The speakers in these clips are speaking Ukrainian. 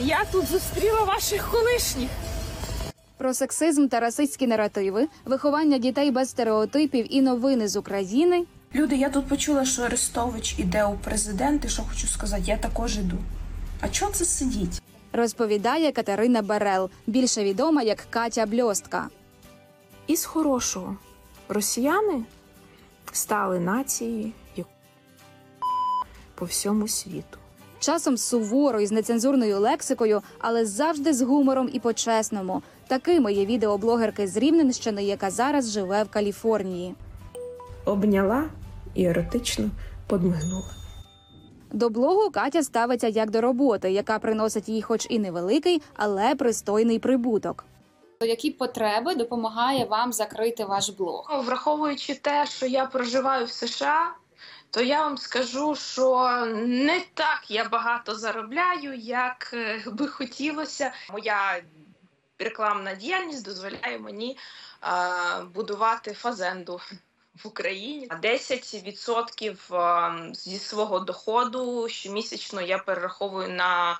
Я тут зустріла ваших колишніх. Про сексизм та расистські наративи, виховання дітей без стереотипів і новини з України. Люди, я тут почула, що Арестович іде у президенти. Що хочу сказати, я також іду. А чого це сидіть? Розповідає Катерина Берел, більше відома як Катя Бльостка. Із хорошого росіяни стали нацією яку по всьому світу. Часом суворо і з нецензурною лексикою, але завжди з гумором і по-чесному. Такими є відеоблогерки з Рівненщини, яка зараз живе в Каліфорнії. Обняла і еротично подмигнула. До блогу Катя ставиться як до роботи, яка приносить їй, хоч і невеликий, але пристойний прибуток. Які потреби допомагає вам закрити ваш блог? Враховуючи те, що я проживаю в США, то я вам скажу, що не так я багато заробляю, як е, би хотілося. Моя рекламна діяльність дозволяє мені е, будувати фазенду в Україні. 10% е, зі свого доходу щомісячно я перераховую на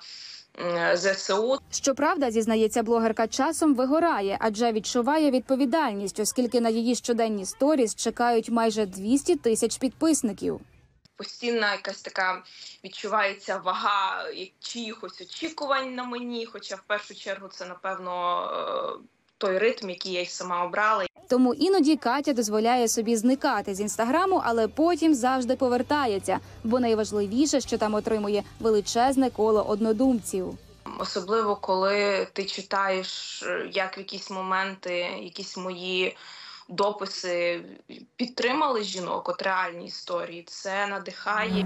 ЗСУ. Щоправда, зізнається блогерка, часом вигорає, адже відчуває відповідальність, оскільки на її щоденні сторіс чекають майже 200 тисяч підписників. постійна якась така відчувається вага чиїхось очікувань на мені. Хоча в першу чергу це напевно е, той ритм, який я й сама обрала. Тому іноді Катя дозволяє собі зникати з інстаграму, але потім завжди повертається, бо найважливіше, що там отримує величезне коло однодумців. Особливо коли ти читаєш, е, як в якісь моменти, якісь мої дописи підтримали жінок, от реальні історії. Це надихає.